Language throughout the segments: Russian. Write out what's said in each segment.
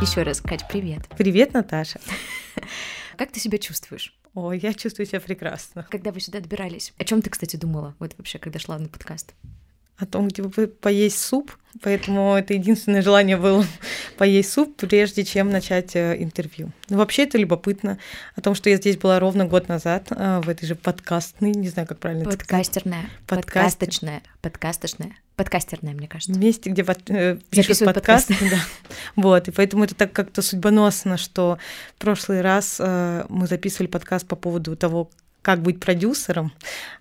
Еще раз, Кать, привет. Привет, Наташа. Как ты себя чувствуешь? Ой, я чувствую себя прекрасно. Когда вы сюда добирались? О чем ты, кстати, думала? Вот вообще, когда шла на подкаст? О том, где бы поесть суп, поэтому это единственное желание было поесть суп, прежде чем начать э, интервью. Но вообще это любопытно о том, что я здесь была ровно год назад э, в этой же подкастной, не знаю, как правильно Подкастерная, подкасточная, подкасточная, подкастерная, мне кажется. Месте, где э, пишут подкаст. Да. Вот, и поэтому это так как-то судьбоносно, что в прошлый раз э, мы записывали подкаст по поводу того, как быть продюсером,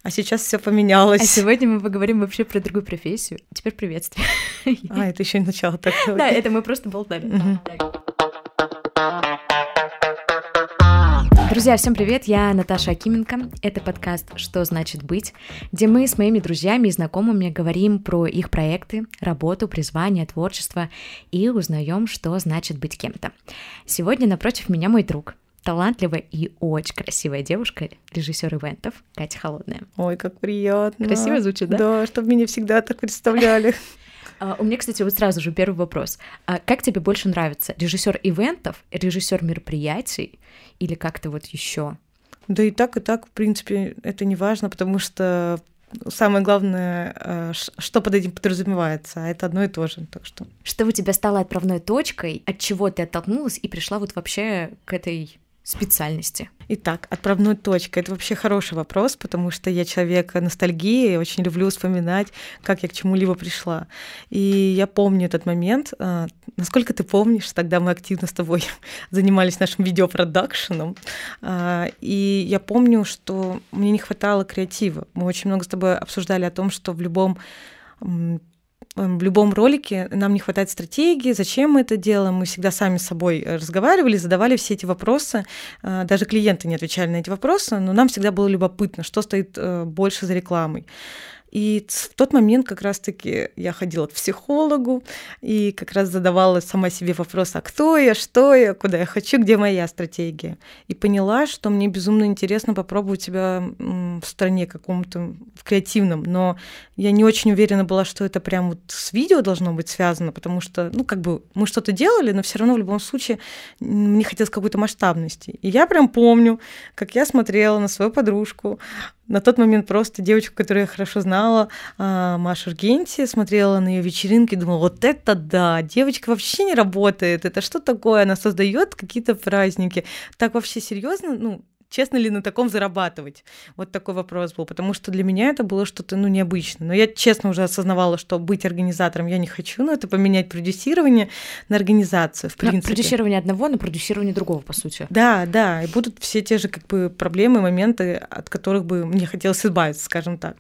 а сейчас все поменялось. А сегодня мы поговорим вообще про другую профессию. Теперь приветствие. А, это еще не начало такого. Да, это мы просто болтали. Друзья, всем привет, я Наташа Акименко. Это подкаст «Что значит быть», где мы с моими друзьями и знакомыми говорим про их проекты, работу, призвание, творчество и узнаем, что значит быть кем-то. Сегодня напротив меня мой друг, талантливая и очень красивая девушка, режиссер ивентов Катя Холодная. Ой, как приятно. Красиво звучит, да? Да, чтобы меня всегда так представляли. А, у меня, кстати, вот сразу же первый вопрос. А как тебе больше нравится? Режиссер ивентов, режиссер мероприятий или как-то вот еще? Да и так, и так, в принципе, это не важно, потому что самое главное, э, что под этим подразумевается, а это одно и то же. Так что... Что у тебя стало отправной точкой, от чего ты оттолкнулась и пришла вот вообще к этой специальности? Итак, отправной точка. Это вообще хороший вопрос, потому что я человек ностальгии, очень люблю вспоминать, как я к чему-либо пришла. И я помню этот момент. А, насколько ты помнишь, тогда мы активно с тобой занимались нашим видеопродакшеном. А, и я помню, что мне не хватало креатива. Мы очень много с тобой обсуждали о том, что в любом в любом ролике нам не хватает стратегии, зачем мы это делаем. Мы всегда сами с собой э, разговаривали, задавали все эти вопросы. Э, даже клиенты не отвечали на эти вопросы, но нам всегда было любопытно, что стоит э, больше за рекламой. И в тот момент как раз-таки я ходила к психологу и как раз задавала сама себе вопрос, а кто я, что я, куда я хочу, где моя стратегия. И поняла, что мне безумно интересно попробовать себя в стране каком-то, в креативном, но я не очень уверена была, что это прям вот с видео должно быть связано, потому что, ну, как бы мы что-то делали, но все равно в любом случае мне хотелось какой-то масштабности. И я прям помню, как я смотрела на свою подружку, на тот момент просто девочку, которую я хорошо знала, а, Маша Аргенти, смотрела на ее вечеринки и думала, вот это да, девочка вообще не работает, это что такое, она создает какие-то праздники. Так вообще серьезно, ну, честно ли на таком зарабатывать? Вот такой вопрос был, потому что для меня это было что-то, ну, необычное. Но я честно уже осознавала, что быть организатором я не хочу, но это поменять продюсирование на организацию, в принципе. Но продюсирование одного на продюсирование другого, по сути. Да, да, и будут все те же как бы проблемы, моменты, от которых бы мне хотелось избавиться, скажем так.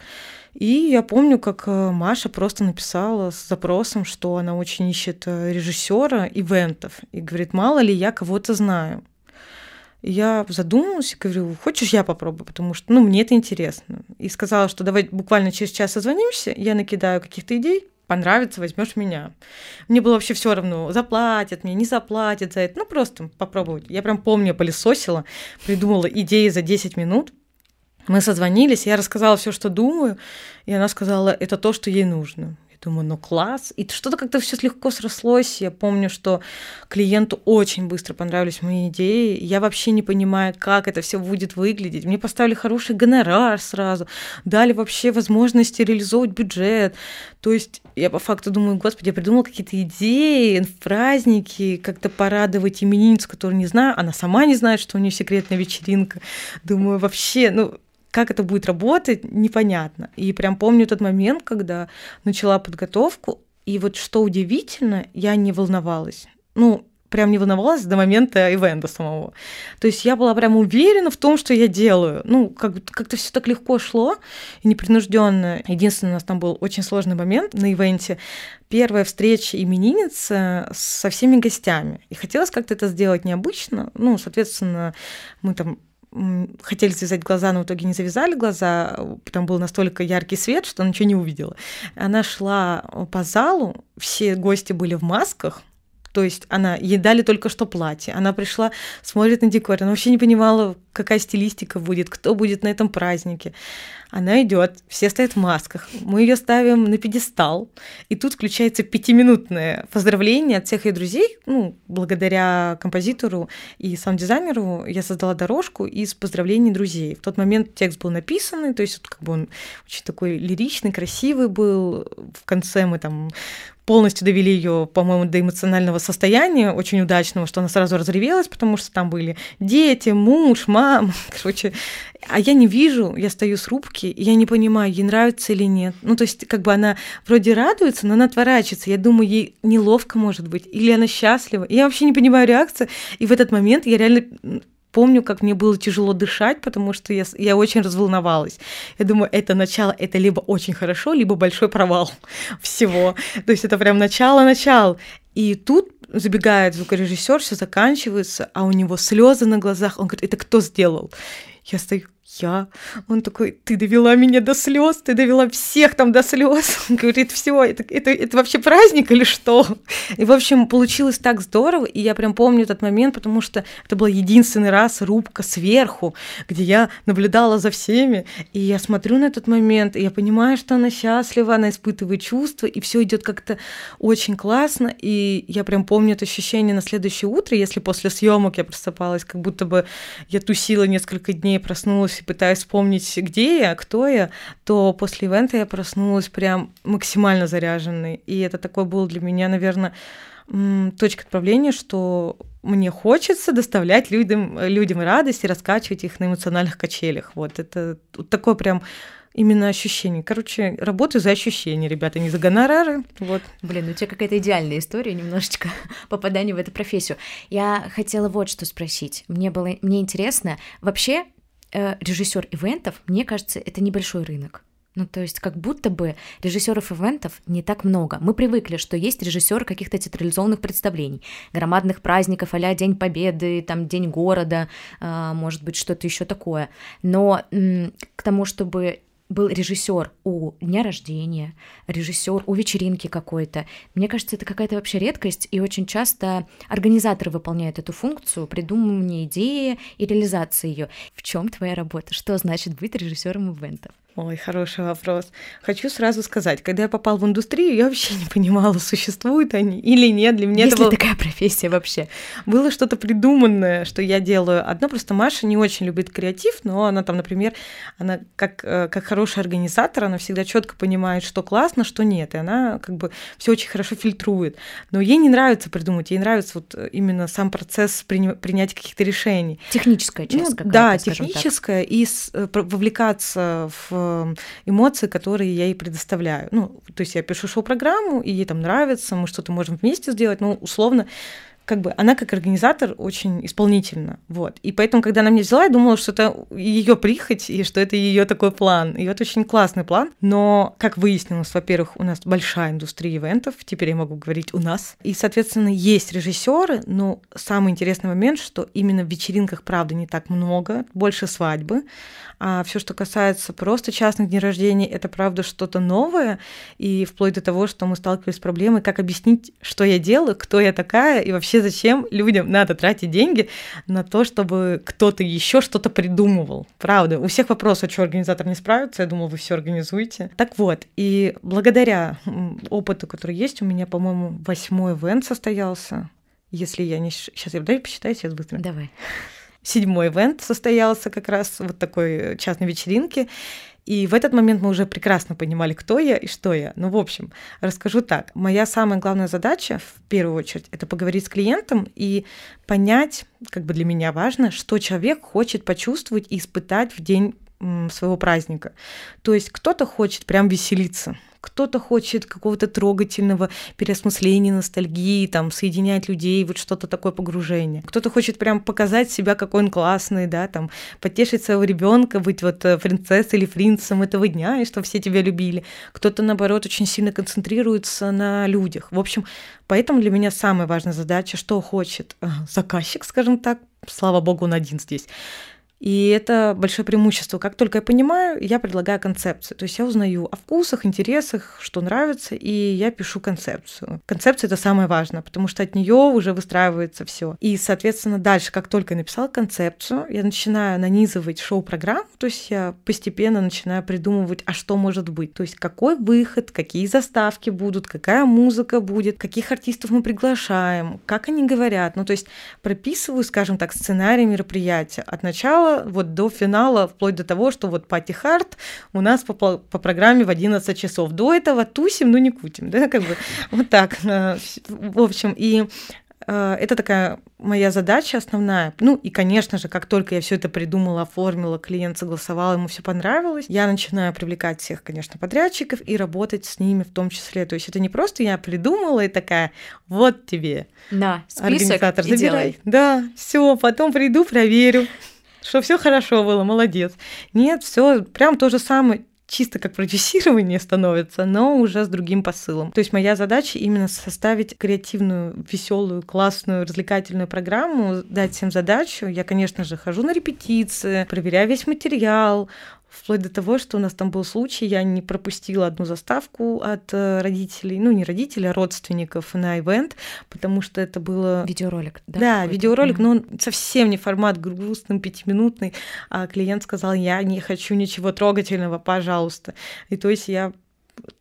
И я помню, как э, Маша просто написала с запросом, что она очень ищет э, режиссера ивентов и говорит, мало ли я кого-то знаю я задумалась и говорю, хочешь, я попробую, потому что, ну, мне это интересно. И сказала, что давай буквально через час созвонимся, я накидаю каких-то идей, понравится, возьмешь меня. Мне было вообще все равно, заплатят мне, не заплатят за это, ну, просто попробовать. Я прям помню, я пылесосила, придумала идеи за 10 минут, мы созвонились, я рассказала все, что думаю, и она сказала, это то, что ей нужно. Думаю, ну класс. И что-то как-то все легко срослось. Я помню, что клиенту очень быстро понравились мои идеи. Я вообще не понимаю, как это все будет выглядеть. Мне поставили хороший гонорар сразу, дали вообще возможности реализовывать бюджет. То есть я по факту думаю, господи, я придумала какие-то идеи праздники, как-то порадовать именинницу, которую не знаю. Она сама не знает, что у нее секретная вечеринка. Думаю, вообще, ну, как это будет работать, непонятно. И прям помню тот момент, когда начала подготовку, и вот что удивительно, я не волновалась. Ну, прям не волновалась до момента ивента самого. То есть я была прям уверена в том, что я делаю. Ну, как- как-то все так легко шло и непринужденно. Единственное, у нас там был очень сложный момент на ивенте. Первая встреча именинницы со всеми гостями. И хотелось как-то это сделать необычно. Ну, соответственно, мы там хотели завязать глаза, но в итоге не завязали глаза, там был настолько яркий свет, что она ничего не увидела. Она шла по залу, все гости были в масках, То есть она, ей дали только что платье, она пришла, смотрит на декор, она вообще не понимала, какая стилистика будет, кто будет на этом празднике. Она идет, все стоят в масках, мы ее ставим на пьедестал, и тут включается пятиминутное поздравление от всех ее друзей. Ну, благодаря композитору и саунд-дизайнеру я создала дорожку из поздравлений друзей. В тот момент текст был написанный, то есть как бы он очень такой лиричный, красивый был. В конце мы там полностью довели ее, по-моему, до эмоционального состояния, очень удачного, что она сразу разревелась, потому что там были дети, муж, мама, короче. А я не вижу, я стою с рубки, и я не понимаю, ей нравится или нет. Ну, то есть, как бы она вроде радуется, но она отворачивается. Я думаю, ей неловко, может быть, или она счастлива. И я вообще не понимаю реакции. И в этот момент я реально помню, как мне было тяжело дышать, потому что я, я очень разволновалась. Я думаю, это начало, это либо очень хорошо, либо большой провал всего. То есть это прям начало-начало. И тут забегает звукорежиссер, все заканчивается, а у него слезы на глазах. Он говорит, это кто сделал? Я стою, я. Он такой, ты довела меня до слез, ты довела всех там до слез. Он говорит, все, это, это, это вообще праздник или что? И, в общем, получилось так здорово, и я прям помню этот момент, потому что это был единственный раз рубка сверху, где я наблюдала за всеми, и я смотрю на этот момент, и я понимаю, что она счастлива, она испытывает чувства, и все идет как-то очень классно, и я прям помню это ощущение на следующее утро, если после съемок я просыпалась, как будто бы я тусила несколько дней, проснулась и пытаюсь вспомнить, где я, кто я, то после ивента я проснулась прям максимально заряженной. И это такой был для меня, наверное, точка отправления, что мне хочется доставлять людям, людям радость и раскачивать их на эмоциональных качелях. Вот это такое прям именно ощущение. Короче, работаю за ощущения, ребята, не за гонорары. Вот. Блин, у тебя какая-то идеальная история, немножечко попадания в эту профессию. Я хотела вот что спросить. Мне было мне интересно, вообще режиссер ивентов, мне кажется, это небольшой рынок. Ну, то есть как будто бы режиссеров ивентов не так много. Мы привыкли, что есть режиссеры каких-то театрализованных представлений, громадных праздников, а День Победы, там День города, э, может быть, что-то еще такое. Но к тому, чтобы был режиссер у дня рождения, режиссер у вечеринки какой-то. Мне кажется, это какая-то вообще редкость, и очень часто организаторы выполняют эту функцию, придумывание идеи и реализации ее. В чем твоя работа? Что значит быть режиссером ивентов? Ой, хороший вопрос. Хочу сразу сказать, когда я попал в индустрию, я вообще не понимала, существуют они или нет. Для меня Есть это ли было... такая профессия вообще? Было что-то придуманное, что я делаю. Одно просто Маша не очень любит креатив, но она там, например, она как, э, как хороший организатор, она всегда четко понимает, что классно, что нет, и она как бы все очень хорошо фильтрует. Но ей не нравится придумать, ей нравится вот именно сам процесс приня... принятия каких-то решений. Техническая часть ну, какая-то, Да, техническая, и с... Э, вовлекаться в Э, эмоции, которые я ей предоставляю. Ну, то есть я пишу шоу-программу, и ей там нравится, мы что-то можем вместе сделать, ну, условно, как бы она как организатор очень исполнительна, вот. И поэтому, когда она меня взяла, я думала, что это ее прихоть и что это ее такой план. И это очень классный план. Но, как выяснилось, во-первых, у нас большая индустрия ивентов, теперь я могу говорить у нас. И, соответственно, есть режиссеры, но самый интересный момент, что именно в вечеринках, правда, не так много, больше свадьбы. А все, что касается просто частных дней рождения, это правда что-то новое. И вплоть до того, что мы сталкивались с проблемой, как объяснить, что я делаю, кто я такая, и вообще зачем людям надо тратить деньги на то, чтобы кто-то еще что-то придумывал. Правда, у всех вопросов, что организатор не справится, я думала, вы все организуете. Так вот, и благодаря опыту, который есть, у меня, по-моему, восьмой ивент состоялся. Если я не... Сейчас я дай посчитаю сейчас быстро. Давай седьмой ивент состоялся как раз вот такой частной вечеринки. И в этот момент мы уже прекрасно понимали, кто я и что я. Ну, в общем, расскажу так. Моя самая главная задача, в первую очередь, это поговорить с клиентом и понять, как бы для меня важно, что человек хочет почувствовать и испытать в день своего праздника. То есть кто-то хочет прям веселиться, кто-то хочет какого-то трогательного переосмысления, ностальгии, там, соединять людей, вот что-то такое погружение. Кто-то хочет прям показать себя, какой он классный, да, там, потешить своего ребенка, быть вот э, принцессой или принцем этого дня, и что все тебя любили. Кто-то, наоборот, очень сильно концентрируется на людях. В общем, поэтому для меня самая важная задача, что хочет э, заказчик, скажем так, слава богу, он один здесь, И это большое преимущество. Как только я понимаю, я предлагаю концепцию. То есть я узнаю о вкусах, интересах, что нравится, и я пишу концепцию. Концепция это самое важное, потому что от нее уже выстраивается все. И, соответственно, дальше, как только я написала концепцию, я начинаю нанизывать шоу-программу, то есть я постепенно начинаю придумывать, а что может быть. То есть какой выход, какие заставки будут, какая музыка будет, каких артистов мы приглашаем, как они говорят. Ну, то есть прописываю, скажем так, сценарий мероприятия от начала вот до финала, вплоть до того, что вот Пати Харт у нас по, по программе в 11 часов. До этого тусим, но не кутим, да, как бы вот так. Э, в общем, и э, это такая моя задача основная. Ну и, конечно же, как только я все это придумала, оформила, клиент согласовал, ему все понравилось, я начинаю привлекать всех, конечно, подрядчиков и работать с ними в том числе. То есть это не просто я придумала и такая, вот тебе. Да, список Организатор, забирай. Делай. Да, все, потом приду, проверю что все хорошо было, молодец. Нет, все прям то же самое, чисто как продюсирование становится, но уже с другим посылом. То есть моя задача именно составить креативную, веселую, классную, развлекательную программу, дать всем задачу. Я, конечно же, хожу на репетиции, проверяю весь материал, Вплоть до того, что у нас там был случай, я не пропустила одну заставку от э, родителей, ну не родителей, а родственников на ивент, потому что это было... Видеоролик, да? Да, видеоролик, mm-hmm. но он совсем не формат грустный, пятиминутный, а клиент сказал, я не хочу ничего трогательного, пожалуйста. И то есть я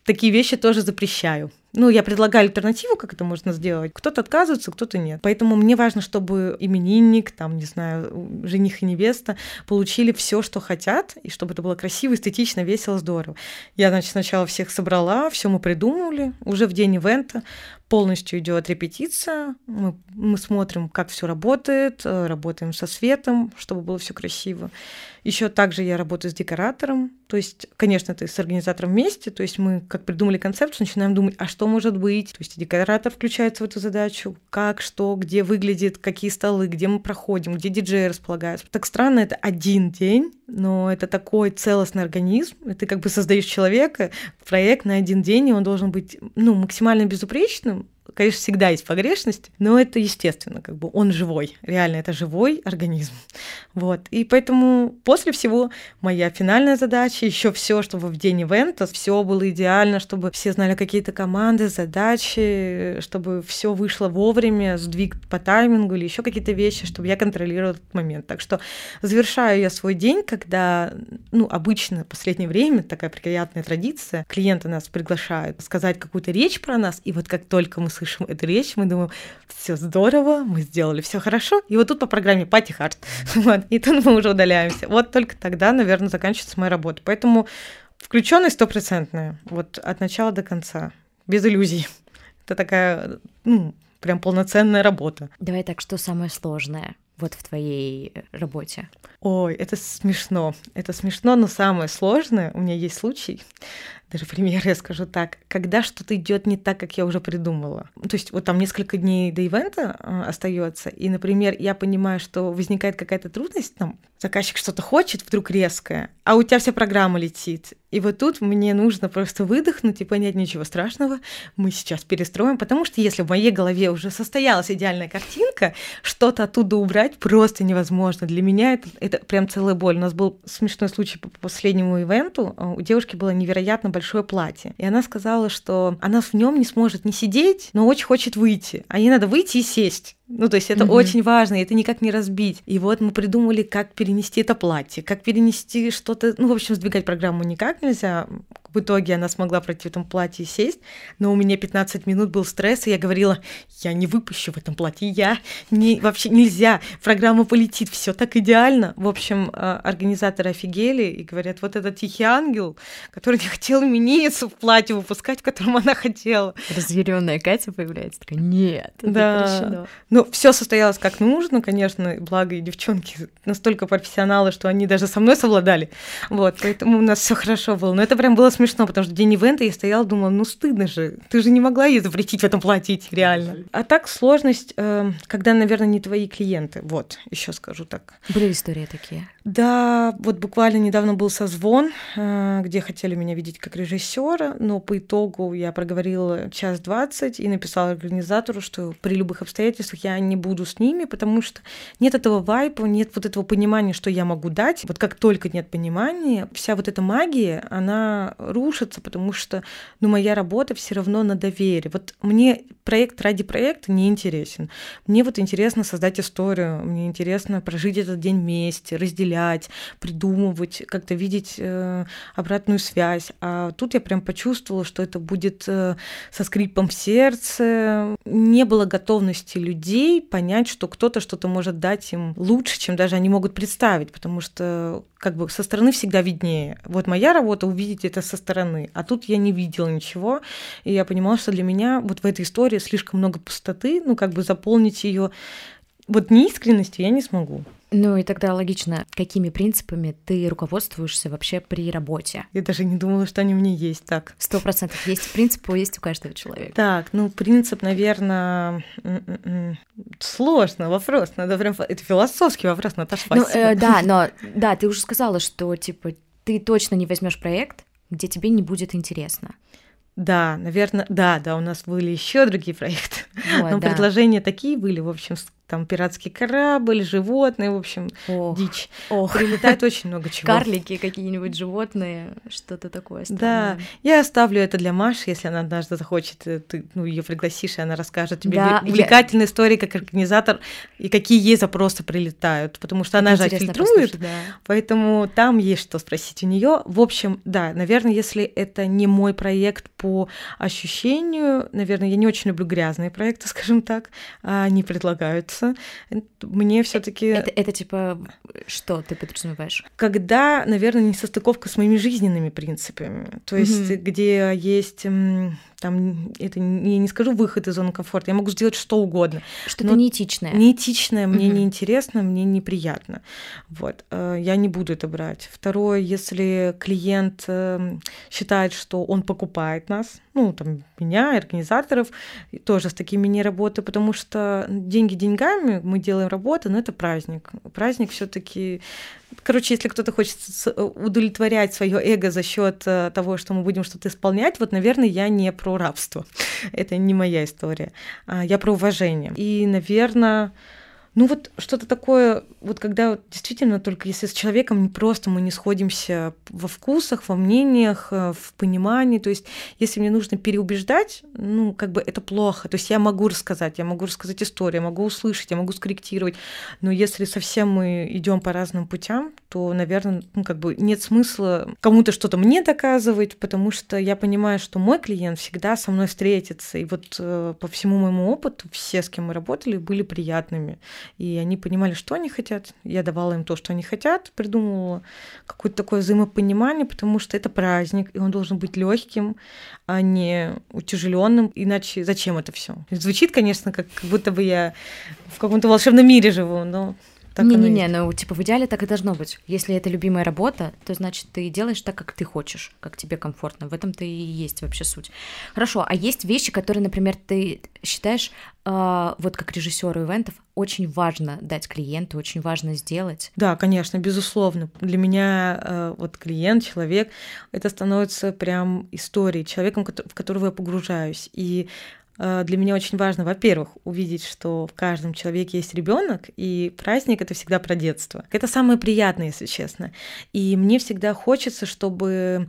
такие вещи тоже запрещаю. Ну, я предлагаю альтернативу, как это можно сделать. Кто-то отказывается, кто-то нет. Поэтому мне важно, чтобы именинник, там, не знаю, жених и невеста получили все, что хотят, и чтобы это было красиво, эстетично, весело, здорово. Я, значит, сначала всех собрала, все мы придумали. Уже в день ивента полностью идет репетиция. Мы, мы смотрим, как все работает, э, работаем со светом, чтобы было все красиво. Еще также я работаю с декоратором, то есть, конечно, ты с организатором вместе, то есть мы, как придумали концепцию, начинаем думать, а что может быть, то есть декоратор включается в эту задачу, как, что, где выглядит, какие столы, где мы проходим, где диджеи располагаются. Так странно, это один день, но это такой целостный организм, и ты как бы создаешь человека, проект на один день, и он должен быть ну, максимально безупречным, Конечно, всегда есть погрешность, но это естественно, как бы он живой, реально это живой организм. Вот. И поэтому после всего моя финальная задача, еще все, чтобы в день ивента все было идеально, чтобы все знали какие-то команды, задачи, чтобы все вышло вовремя, сдвиг по таймингу или еще какие-то вещи, чтобы я контролировала этот момент. Так что завершаю я свой день, когда, ну, обычно в последнее время такая приятная традиция, клиенты нас приглашают сказать какую-то речь про нас, и вот как только мы слышим эту речь, мы думаем, все здорово, мы сделали все хорошо. И вот тут по программе Пати Харт. Вот, и тут мы уже удаляемся. Вот только тогда, наверное, заканчивается моя работа. Поэтому включенность стопроцентная, вот от начала до конца, без иллюзий. Это такая, ну, прям полноценная работа. Давай так, что самое сложное вот в твоей работе? Ой, это смешно. Это смешно, но самое сложное, у меня есть случай, даже пример я скажу так, когда что-то идет не так, как я уже придумала. То есть вот там несколько дней до ивента а, остается, и, например, я понимаю, что возникает какая-то трудность, там заказчик что-то хочет вдруг резкое, а у тебя вся программа летит. И вот тут мне нужно просто выдохнуть и понять ничего страшного, мы сейчас перестроим, потому что если в моей голове уже состоялась идеальная картинка, что-то оттуда убрать просто невозможно. Для меня это, это прям целая боль. У нас был смешной случай по последнему ивенту. А, у девушки было невероятно большое платье. И она сказала, что она в нем не сможет не сидеть, но очень хочет выйти. А ей надо выйти и сесть. Ну, то есть это угу. очень важно, и это никак не разбить. И вот мы придумали, как перенести это платье, как перенести что-то, ну, в общем, сдвигать программу никак нельзя. В итоге она смогла пройти в этом платье и сесть, но у меня 15 минут был стресс, и я говорила, я не выпущу в этом платье, я не, вообще нельзя, программа полетит, все так идеально. В общем, а, организаторы офигели и говорят, вот этот тихий ангел, который не хотел именинницу в платье выпускать, в котором она хотела. Разъяренная Катя появляется, такая, нет, это да. Ну, все состоялось как нужно, конечно, благо и девчонки настолько профессионалы, что они даже со мной совладали. Вот, поэтому у нас все хорошо было. Но это прям было смешно, потому что день ивента я стояла, думала, ну стыдно же, ты же не могла ей запретить в этом платить, реально. А так сложность, э, когда, наверное, не твои клиенты. Вот, еще скажу так. Были истории такие? Да, вот буквально недавно был созвон, э, где хотели меня видеть как режиссера, но по итогу я проговорила час двадцать и написала организатору, что при любых обстоятельствах я не буду с ними, потому что нет этого вайпа, нет вот этого понимания, что я могу дать. Вот как только нет понимания, вся вот эта магия, она рушится, потому что, ну, моя работа все равно на доверие. Вот мне проект ради проекта не интересен. Мне вот интересно создать историю, мне интересно прожить этот день вместе, разделить размышлять, придумывать, как-то видеть э, обратную связь. А тут я прям почувствовала, что это будет э, со скрипом в сердце. Не было готовности людей понять, что кто-то что-то может дать им лучше, чем даже они могут представить, потому что как бы со стороны всегда виднее. Вот моя работа увидеть это со стороны, а тут я не видела ничего, и я понимала, что для меня вот в этой истории слишком много пустоты, ну как бы заполнить ее вот неискренностью я не смогу. Ну и тогда логично, какими принципами ты руководствуешься вообще при работе? Я даже не думала, что они у меня есть так. Сто процентов есть принципы, есть у каждого человека. Так, ну принцип, наверное, сложно вопрос, надо прям это философский вопрос, Наташа. Ну э, да, но да, ты уже сказала, что типа ты точно не возьмешь проект, где тебе не будет интересно. Да, наверное, да, да, у нас были еще другие проекты. Вот, Но да. предложения такие были, в общем, там пиратский корабль, животные, в общем, ох, дичь. Ох. Прилетает очень много чего. Карлики какие-нибудь животные, что-то такое странное. Да, я оставлю это для Маши, если она однажды захочет, э, ты ну, ее пригласишь, и она расскажет тебе да, увлекательные я... истории как организатор и какие ей запросы прилетают, потому что она же фильтрует, да. поэтому там есть что спросить у нее. В общем, да, наверное, если это не мой проект по ощущению, наверное, я не очень люблю грязные проекты, скажем так, они предлагаются нравится. Мне все-таки. Это, это типа что ты подразумеваешь? Когда, наверное, не состыковка с моими жизненными принципами. То есть, mm-hmm. где есть там, это я не скажу выход из зоны комфорта, я могу сделать что угодно. Что-то неэтичное. Неэтичное, мне mm-hmm. неинтересно, мне неприятно. Вот, э, я не буду это брать. Второе, если клиент эм, считает, что он покупает нас, ну, там, меня, организаторов, тоже с такими не работаю, потому что деньги деньгами, мы делаем работу, но это праздник. Праздник все таки Короче, если кто-то хочет удовлетворять свое эго за счет э, того, что мы будем что-то исполнять, вот, наверное, я не про рабство. Это не моя история. А, я про уважение. И, наверное, ну вот что-то такое, вот когда действительно только если с человеком не просто мы не сходимся во вкусах, во мнениях, э, в понимании, то есть если мне нужно переубеждать, ну как бы это плохо, то есть я могу рассказать, я могу рассказать историю, я могу услышать, я могу скорректировать, но если совсем мы идем по разным путям, то, наверное, ну как бы нет смысла кому-то что-то мне доказывать, потому что я понимаю, что мой клиент всегда со мной встретится, и вот э, по всему моему опыту все, с кем мы работали, были приятными и они понимали, что они хотят. Я давала им то, что они хотят, придумывала какое-то такое взаимопонимание, потому что это праздник, и он должен быть легким, а не утяжеленным. Иначе зачем это все? Звучит, конечно, как будто бы я в каком-то волшебном мире живу, но Не-не-не, ну типа в идеале так и должно быть. Если это любимая работа, то значит ты делаешь так, как ты хочешь, как тебе комфортно. В этом-то и есть вообще суть. Хорошо, а есть вещи, которые, например, ты считаешь, э, вот как режиссеру ивентов, очень важно дать клиенту, очень важно сделать? Да, конечно, безусловно. Для меня э, вот клиент, человек, это становится прям историей, человеком, в которого я погружаюсь. И для меня очень важно, во-первых, увидеть, что в каждом человеке есть ребенок, и праздник это всегда про детство. Это самое приятное, если честно. И мне всегда хочется, чтобы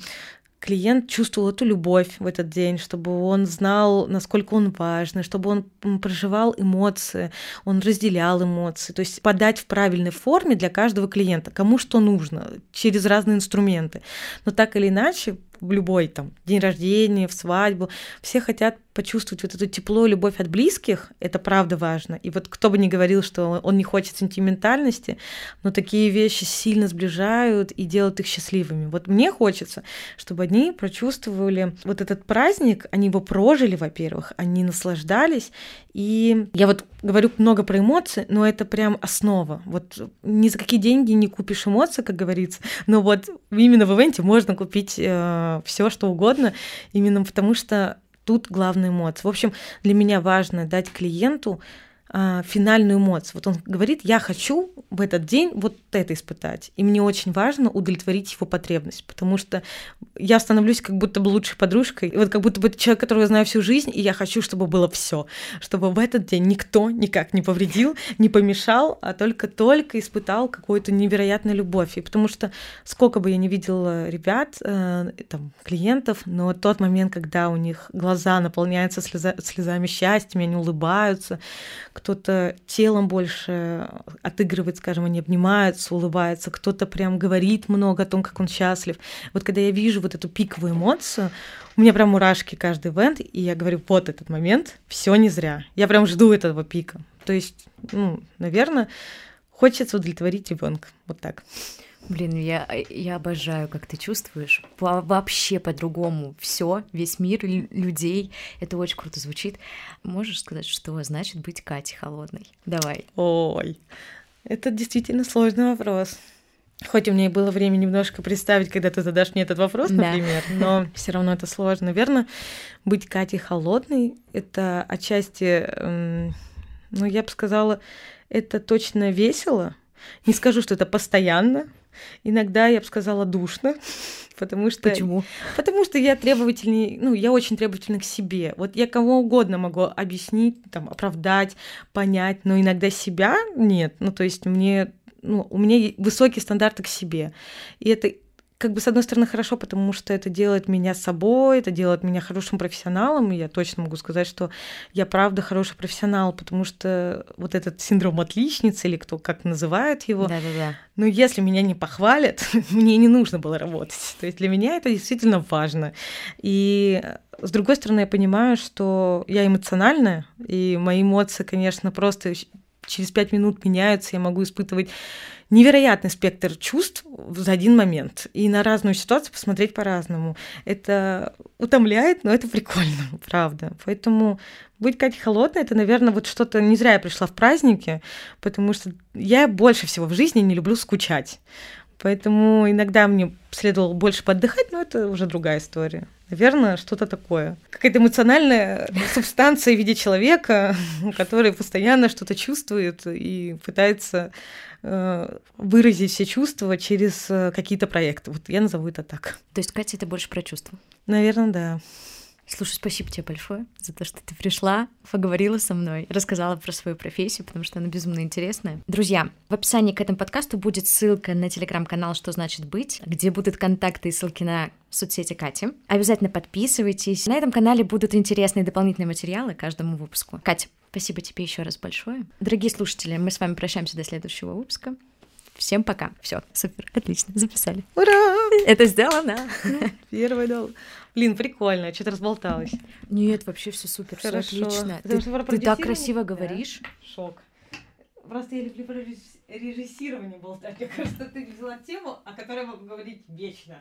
клиент чувствовал эту любовь в этот день, чтобы он знал, насколько он важный, чтобы он проживал эмоции, он разделял эмоции. То есть подать в правильной форме для каждого клиента, кому что нужно, через разные инструменты. Но так или иначе, любой там день рождения, в свадьбу, все хотят почувствовать вот это тепло, любовь от близких, это правда важно. И вот кто бы ни говорил, что он не хочет сентиментальности, но такие вещи сильно сближают и делают их счастливыми. Вот мне хочется, чтобы они прочувствовали вот этот праздник, они его прожили, во-первых, они наслаждались. И я вот говорю много про эмоции, но это прям основа. Вот ни за какие деньги не купишь эмоции, как говорится, но вот именно в ивенте можно купить э, все, что угодно, именно потому что Тут главная эмоция. В общем, для меня важно дать клиенту финальную эмоцию. Вот он говорит, я хочу в этот день вот это испытать. И мне очень важно удовлетворить его потребность, потому что я становлюсь как будто бы лучшей подружкой. И вот как будто бы это человек, которого я знаю всю жизнь, и я хочу, чтобы было все, чтобы в этот день никто никак не повредил, не помешал, а только-только испытал какую-то невероятную любовь. И потому что сколько бы я не видела ребят, э, там, клиентов, но тот момент, когда у них глаза наполняются слеза, слезами счастья, они улыбаются, кто-то телом больше отыгрывает, скажем, они обнимаются, улыбаются, кто-то прям говорит много о том, как он счастлив. Вот когда я вижу вот эту пиковую эмоцию, у меня прям мурашки каждый ивент, и я говорю, вот этот момент, все не зря. Я прям жду этого пика. То есть, ну, наверное, хочется удовлетворить ребенка. Вот так. Блин, я, я обожаю, как ты чувствуешь. Во вообще по-другому. Все, весь мир людей. Это очень круто звучит. Можешь сказать, что значит быть Катей холодной? Давай. Ой, это действительно сложный вопрос. Хоть у меня и было время немножко представить, когда ты задашь мне этот вопрос, да. например, но все равно это сложно. Наверное, быть Катей холодной — это отчасти, ну, я бы сказала, это точно весело. Не скажу, что это постоянно, Иногда, я бы сказала, душно, потому что... Почему? Потому что я требовательный, ну, я очень требовательна к себе. Вот я кому угодно могу объяснить, там, оправдать, понять, но иногда себя нет. Ну, то есть мне ну, у меня высокие стандарты к себе. И это как бы с одной стороны хорошо, потому что это делает меня собой, это делает меня хорошим профессионалом, и я точно могу сказать, что я правда хороший профессионал, потому что вот этот синдром отличницы, или кто как называет его, Да-да-да. ну если меня не похвалят, мне не нужно было работать. То есть для меня это действительно важно. И с другой стороны, я понимаю, что я эмоциональная, и мои эмоции, конечно, просто через пять минут меняются, я могу испытывать невероятный спектр чувств за один момент. И на разную ситуацию посмотреть по-разному. Это утомляет, но это прикольно, правда. Поэтому быть Катей холодной, это, наверное, вот что-то... Не зря я пришла в праздники, потому что я больше всего в жизни не люблю скучать. Поэтому иногда мне следовало больше поддыхать, но это уже другая история. Наверное, что-то такое. Какая-то эмоциональная субстанция в виде человека, который постоянно что-то чувствует и пытается Э, выразить все чувства через э, какие-то проекты. Вот я назову это так. То есть, Катя, это больше про чувства? Наверное, да. Слушай, спасибо тебе большое за то, что ты пришла, поговорила со мной, рассказала про свою профессию, потому что она безумно интересная. Друзья, в описании к этому подкасту будет ссылка на телеграм-канал «Что значит быть», где будут контакты и ссылки на соцсети Кати. Обязательно подписывайтесь. На этом канале будут интересные дополнительные материалы каждому выпуску. Катя, Спасибо тебе еще раз большое. Дорогие слушатели, мы с вами прощаемся до следующего выпуска. Всем пока. Все, супер, отлично, записали. Ура! Это сделано. Первый дал. Блин, прикольно, что-то разболталась. Нет, вообще все супер, все отлично. Ты, ты так красиво говоришь. Да? Шок. Просто я люблю про режиссирование болтать. Мне кажется, ты взяла тему, о которой могу говорить вечно.